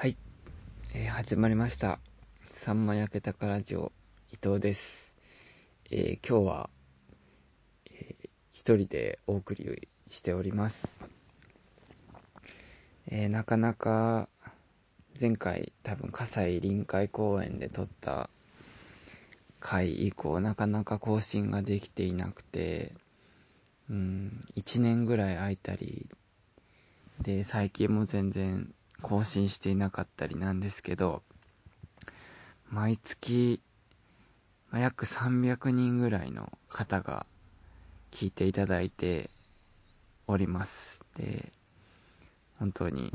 はい、えー、始まりました。さんま焼けたかラジオ、伊藤です。えー、今日は、えー、一人でお送りしております。えー、なかなか、前回多分、葛西臨海公園で撮った回以降、なかなか更新ができていなくて、うん、1年ぐらい空いたり、で、最近も全然更新していなかったりなんですけど、毎月、約300人ぐらいの方が聞いていただいております。で、本当に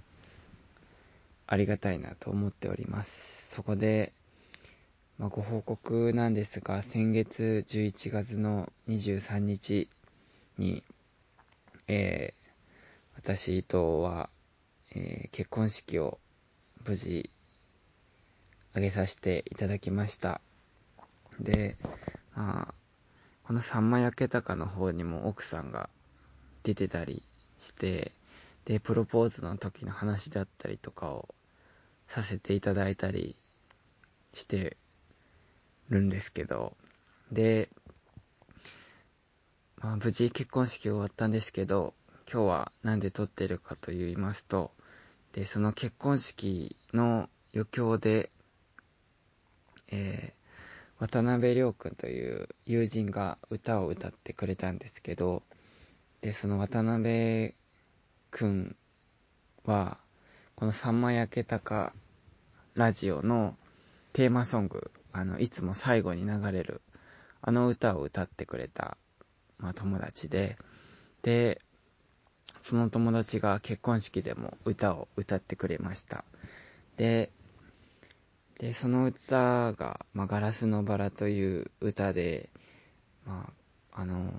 ありがたいなと思っております。そこで、まあ、ご報告なんですが、先月11月の23日に、えー、私、伊藤は、えー、結婚式を無事挙げさせていただきました。で、まあ、このさんま焼けたかの方にも奥さんが出てたりして、で、プロポーズの時の話だったりとかをさせていただいたりしてるんですけど、で、まあ、無事結婚式終わったんですけど、今日は何で撮ってるかと言いますと、で、その結婚式の余興で、えー、渡辺亮君という友人が歌を歌ってくれたんですけど、で、その渡辺君は、このさんま焼けたかラジオのテーマソング、あの、いつも最後に流れる、あの歌を歌ってくれた、まあ、友達で、で、その友達が結婚式でも歌を歌ってくれました。で、で、その歌が、まあ、ガラスのバラという歌で、まあ、あの、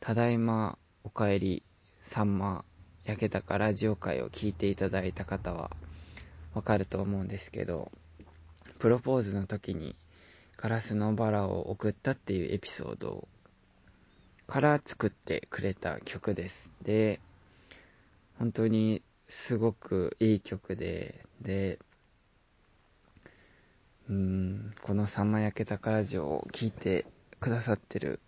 ただいまお帰り、さんま、焼けたかラジオ会を聞いていただいた方は、わかると思うんですけど、プロポーズの時にガラスのバラを送ったっていうエピソードから作ってくれた曲です。で、本当にすごくいい曲で、で、うん、このさんま焼けたかラジオを聴いてくださってる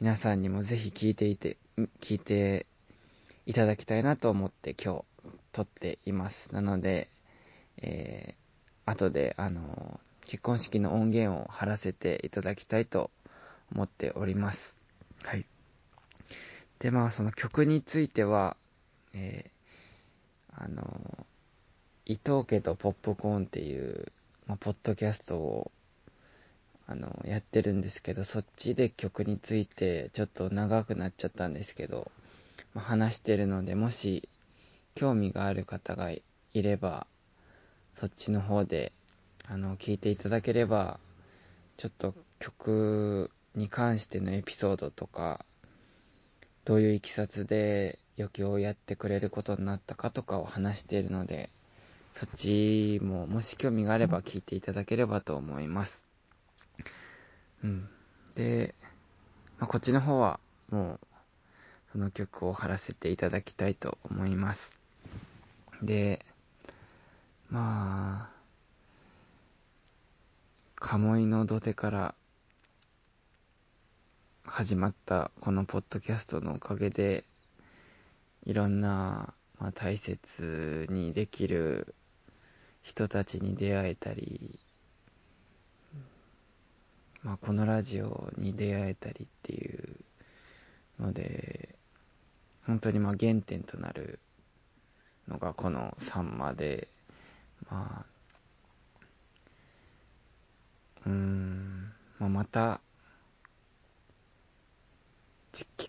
皆さんにもぜひ聴いていて、聞いていただきたいなと思って今日撮っています。なので、えー、後で、あの、結婚式の音源を貼らせていただきたいと思っております。はい。で、まあ、その曲については、えー、あの、伊藤家とポップコーンっていう、まあ、ポッドキャストを、あの、やってるんですけど、そっちで曲についてちょっと長くなっちゃったんですけど、まあ、話してるので、もし興味がある方がいれば、そっちの方で、あの、聞いていただければ、ちょっと曲に関してのエピソードとか、どういういきさつで余興をやってくれることになったかとかを話しているので、そっちももし興味があれば聞いていただければと思います。うん。で、まあ、こっちの方はもう、その曲を貼らせていただきたいと思います。で、まあ、鴨居の土手から始まったこのポッドキャストのおかげで、いろんな、まあ、大切にできる人たちに出会えたり、まあ、このラジオに出会えたりっていうので、本当にまあ原点となるのがこのサンマで、まあ、うーん、まあ、また、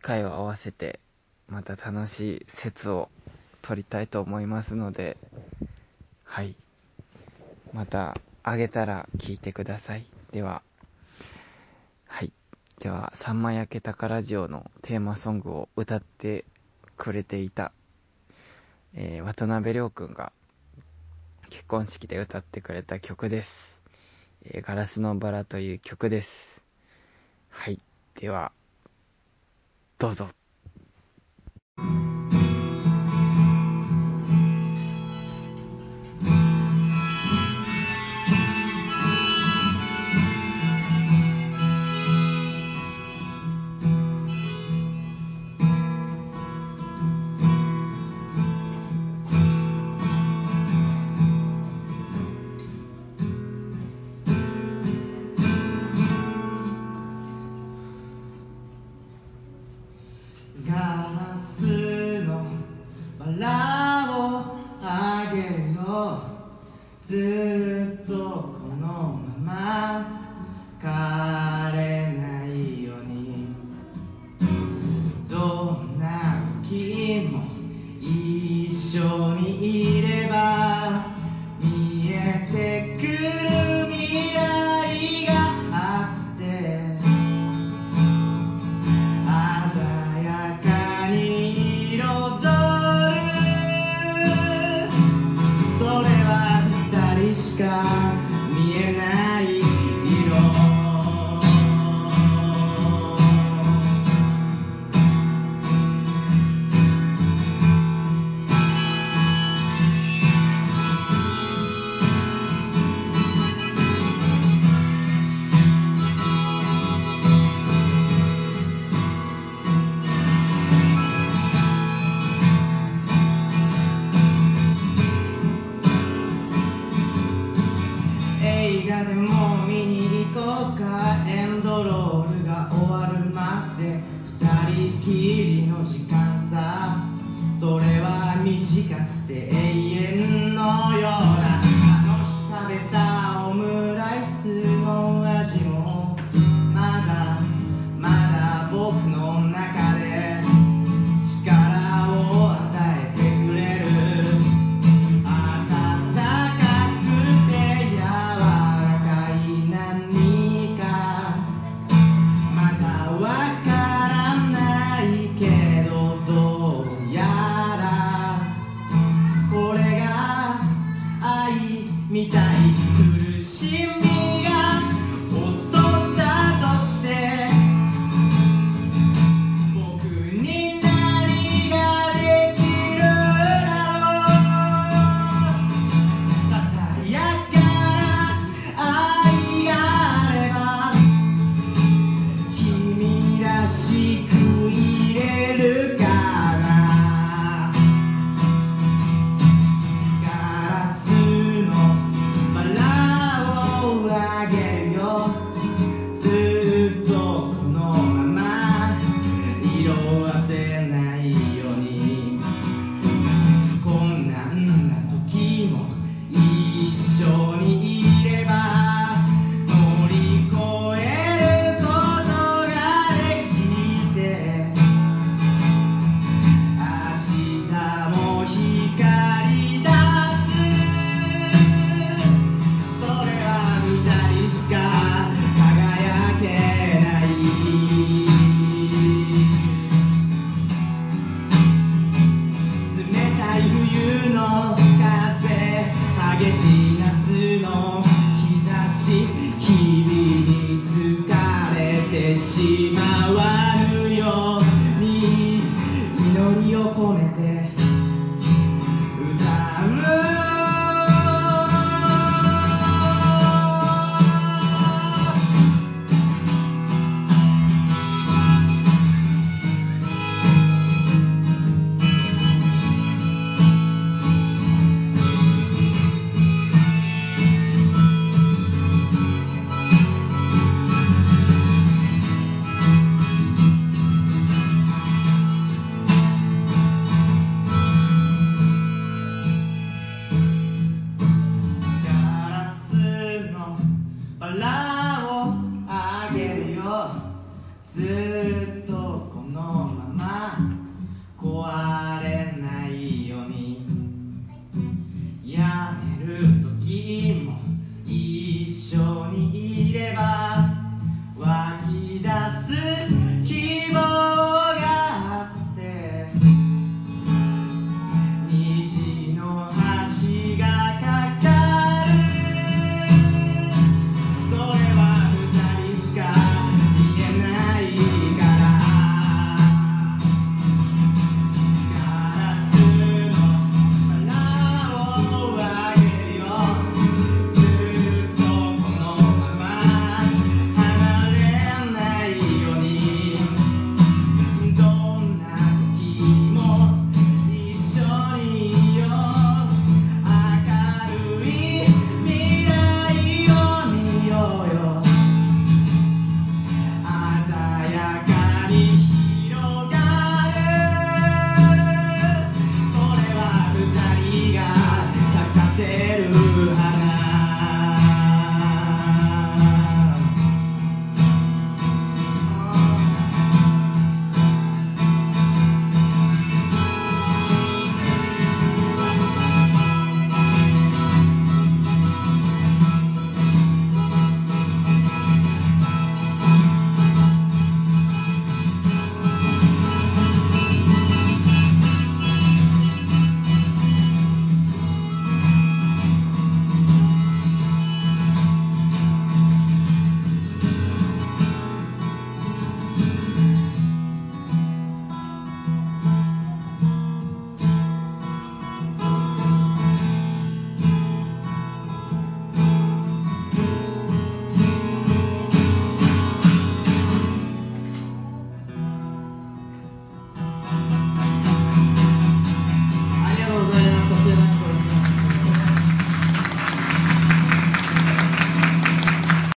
会を合わせて、また楽しい説を取りたいと思いますので、はい。また、あげたら聞いてください。では、はい。では、さんま焼けたかラジオのテーマソングを歌ってくれていた、えー、渡辺亮君が結婚式で歌ってくれた曲です。えー、ガラスのバラという曲です。はい。では、どうぞ。みたい。を込めて。